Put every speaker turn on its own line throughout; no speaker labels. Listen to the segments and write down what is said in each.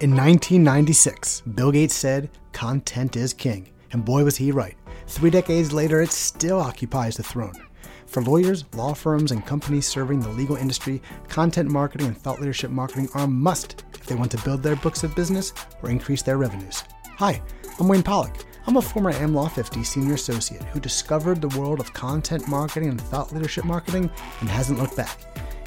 In 1996, Bill Gates said, content is king. And boy, was he right. Three decades later, it still occupies the throne. For lawyers, law firms, and companies serving the legal industry, content marketing and thought leadership marketing are a must if they want to build their books of business or increase their revenues. Hi, I'm Wayne Pollock. I'm a former AM Law 50 senior associate who discovered the world of content marketing and thought leadership marketing and hasn't looked back.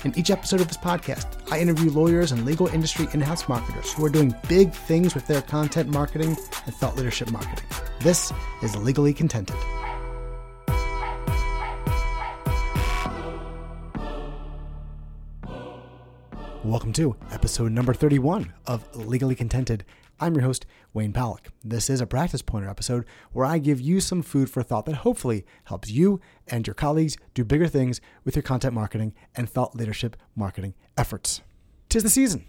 In each episode of this podcast, I interview lawyers and legal industry in house marketers who are doing big things with their content marketing and thought leadership marketing. This is Legally Contented. Welcome to episode number 31 of Legally Contented. I'm your host, Wayne Pollock. This is a practice pointer episode where I give you some food for thought that hopefully helps you and your colleagues do bigger things with your content marketing and thought leadership marketing efforts. Tis the season,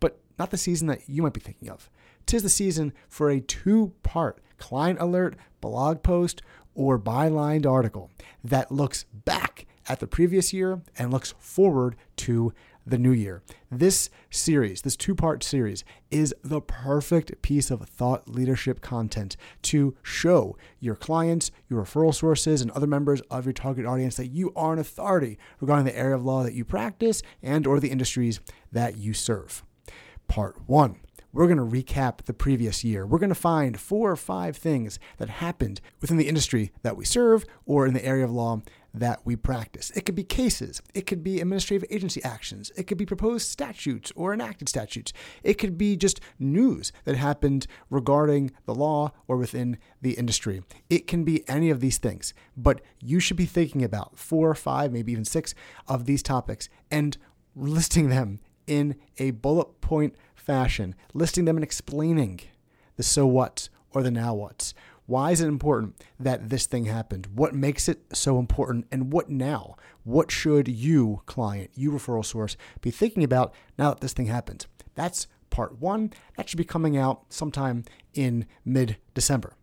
but not the season that you might be thinking of. Tis the season for a two part client alert, blog post, or bylined article that looks back at the previous year and looks forward to the new year. This series, this two part series, is the perfect piece of thought leadership content to show your clients, your referral sources, and other members of your target audience that you are an authority regarding the area of law that you practice and or the industries that you serve. Part one we're going to recap the previous year. We're going to find four or five things that happened within the industry that we serve or in the area of law that we practice. It could be cases, it could be administrative agency actions, it could be proposed statutes or enacted statutes, it could be just news that happened regarding the law or within the industry. It can be any of these things, but you should be thinking about four or five, maybe even six of these topics and listing them in a bullet point fashion, listing them and explaining the so what or the now what's why is it important that this thing happened? What makes it so important? And what now? What should you, client, you referral source, be thinking about now that this thing happened? That's part one. That should be coming out sometime in mid December.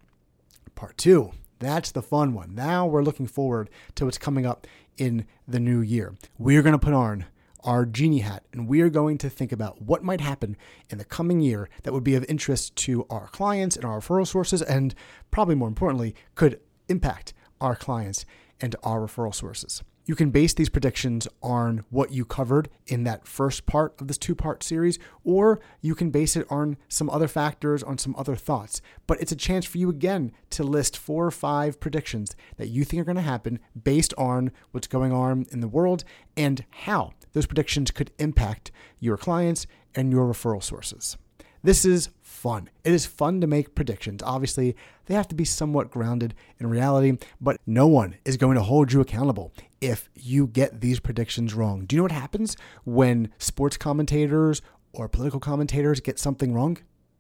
Part two, that's the fun one. Now we're looking forward to what's coming up in the new year. We're going to put on our genie hat, and we are going to think about what might happen in the coming year that would be of interest to our clients and our referral sources, and probably more importantly, could impact our clients and our referral sources. You can base these predictions on what you covered in that first part of this two part series, or you can base it on some other factors, on some other thoughts. But it's a chance for you again to list four or five predictions that you think are going to happen based on what's going on in the world and how those predictions could impact your clients and your referral sources. This is fun. It is fun to make predictions. Obviously, they have to be somewhat grounded in reality, but no one is going to hold you accountable if you get these predictions wrong. Do you know what happens when sports commentators or political commentators get something wrong?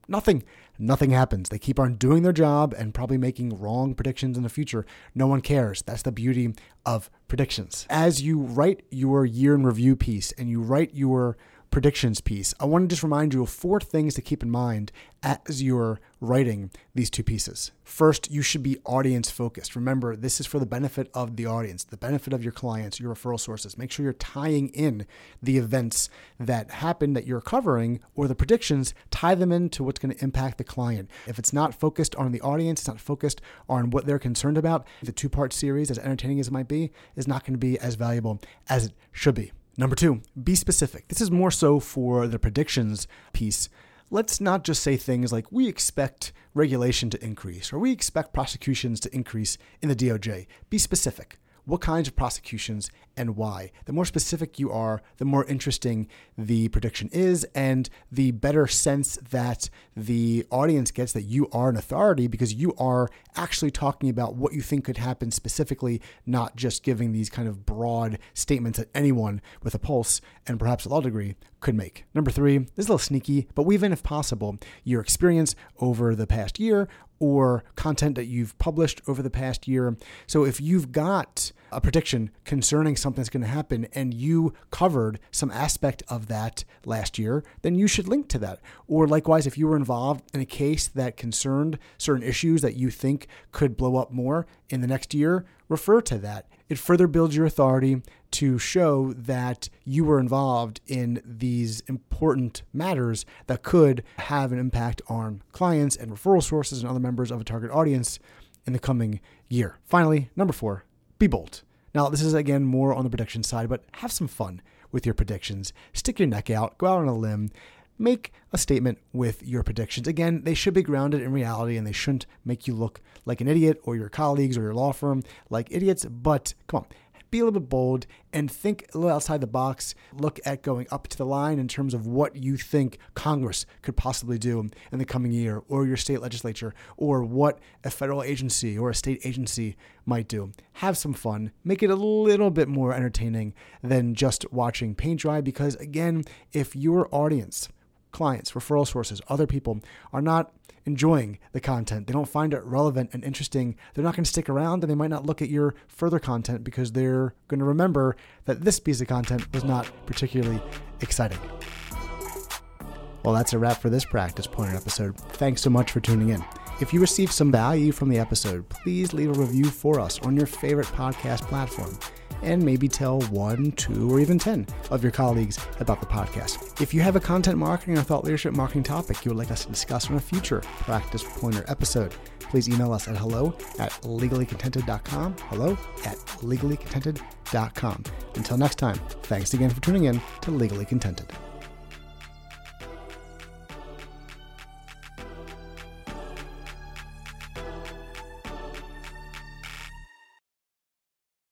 Nothing. Nothing happens. They keep on doing their job and probably making wrong predictions in the future. No one cares. That's the beauty of predictions. As you write your year in review piece and you write your predictions piece, I want to just remind you of four things to keep in mind as you're writing these two pieces. First, you should be audience focused. Remember, this is for the benefit of the audience, the benefit of your clients, your referral sources. Make sure you're tying in the events that happen that you're covering or the predictions, tie them into what's going to impact the client. If it's not focused on the audience, it's not focused on what they're concerned about, the two part series, as entertaining as it might be, is not going to be as valuable as it should be. Number two, be specific. This is more so for the predictions piece. Let's not just say things like, we expect regulation to increase or we expect prosecutions to increase in the DOJ. Be specific what kinds of prosecutions and why. The more specific you are, the more interesting the prediction is, and the better sense that the audience gets that you are an authority because you are actually talking about what you think could happen specifically, not just giving these kind of broad statements that anyone with a pulse and perhaps a law degree could make. Number three, this is a little sneaky, but weave in, if possible, your experience over the past year or content that you've published over the past year. So if you've got a prediction concerning something that's going to happen and you covered some aspect of that last year, then you should link to that. Or likewise, if you were involved in a case that concerned certain issues that you think could blow up more in the next year, refer to that. It further builds your authority to show that you were involved in these important matters that could have an impact on clients and referral sources and other members of a target audience in the coming year. Finally, number four, be bold. Now, this is again more on the prediction side, but have some fun with your predictions. Stick your neck out, go out on a limb, make a statement with your predictions. Again, they should be grounded in reality and they shouldn't make you look like an idiot or your colleagues or your law firm like idiots. But come on, be a little bit bold and think a little outside the box. Look at going up to the line in terms of what you think Congress could possibly do in the coming year, or your state legislature, or what a federal agency or a state agency might do. Have some fun. Make it a little bit more entertaining than just watching paint dry, because again, if your audience, clients, referral sources, other people are not enjoying the content, they don't find it relevant and interesting, they're not going to stick around and they might not look at your further content because they're going to remember that this piece of content was not particularly exciting. Well, that's a wrap for this practice pointer episode. Thanks so much for tuning in. If you received some value from the episode, please leave a review for us on your favorite podcast platform and maybe tell one, two, or even 10 of your colleagues about the podcast. If you have a content marketing or thought leadership marketing topic you would like us to discuss on a future Practice Pointer episode, please email us at hello at legallycontented.com. Hello at legallycontented.com. Until next time, thanks again for tuning in to Legally Contented.